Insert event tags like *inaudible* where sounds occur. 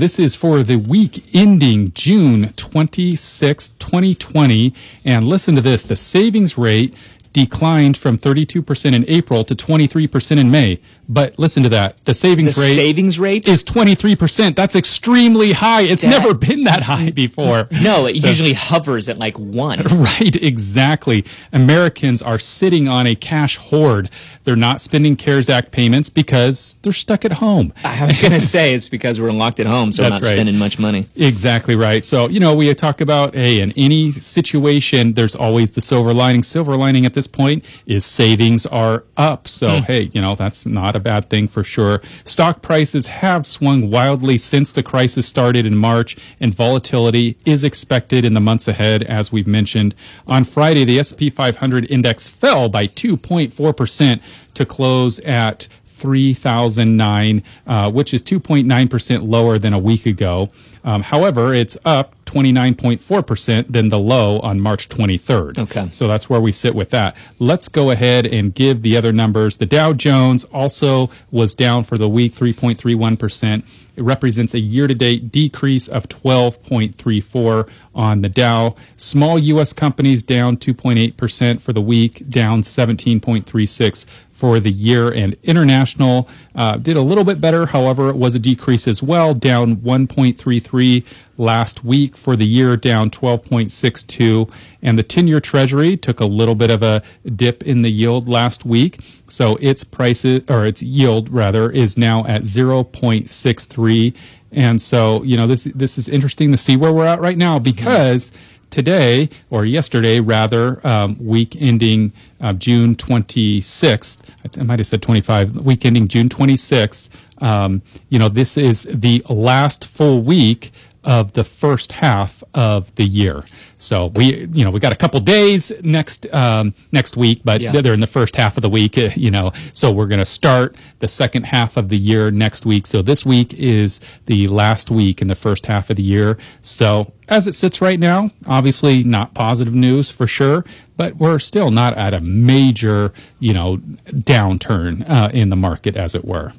This is for the week ending June 26, 2020. And listen to this the savings rate declined from 32% in April to 23% in May. But listen to that. The savings The rate savings rate? is 23%. That's extremely high. It's That- never been that high before. No, it So- usually hovers at like one. *laughs* Right, exactly. Americans are sitting on a cash hoard. They're not spending CARES Act payments because they're stuck at home. I was going *laughs* to say it's because we're locked at home, so we're not right. spending much money. Exactly right. So, you know, we talk about, hey, in any situation, there's always the silver lining. Silver lining at this point is savings are up. So, hey, you know, that's not a bad thing for sure. Stock prices have swung wildly since the crisis started in March, and volatility is expected in the months ahead, as we've mentioned. On Friday, the S&P 500 index fell by 2.4% to close at 3009, uh, which is 2.9% lower than a week ago. Um, however, it's up 29.4% than the low on March 23rd. Okay. So that's where we sit with that. Let's go ahead and give the other numbers. The Dow Jones also was down for the week, 3.31%. It represents a year to date decrease of 12.34 on the Dow. Small U.S. companies down 2.8% for the week, down 17.36 for the year and international uh, did a little bit better however it was a decrease as well down 1.33 last week for the year down 12.62 and the 10-year treasury took a little bit of a dip in the yield last week. So its prices or its yield rather is now at 0.63 and so you know this this is interesting to see where we're at right now because today or yesterday rather um, week ending uh, june 26th i might have said 25 week ending june 26th um, you know this is the last full week of the first half of the year. So we you know we got a couple days next um, next week but Yeah. they're in the first half of the week *laughs* you know. So we're going to start the second half of the year next week. So this week is the last week in the first half of the year. So as it sits right now obviously not positive news for sure but we're still not at a major you know downturn uh, in the market as it were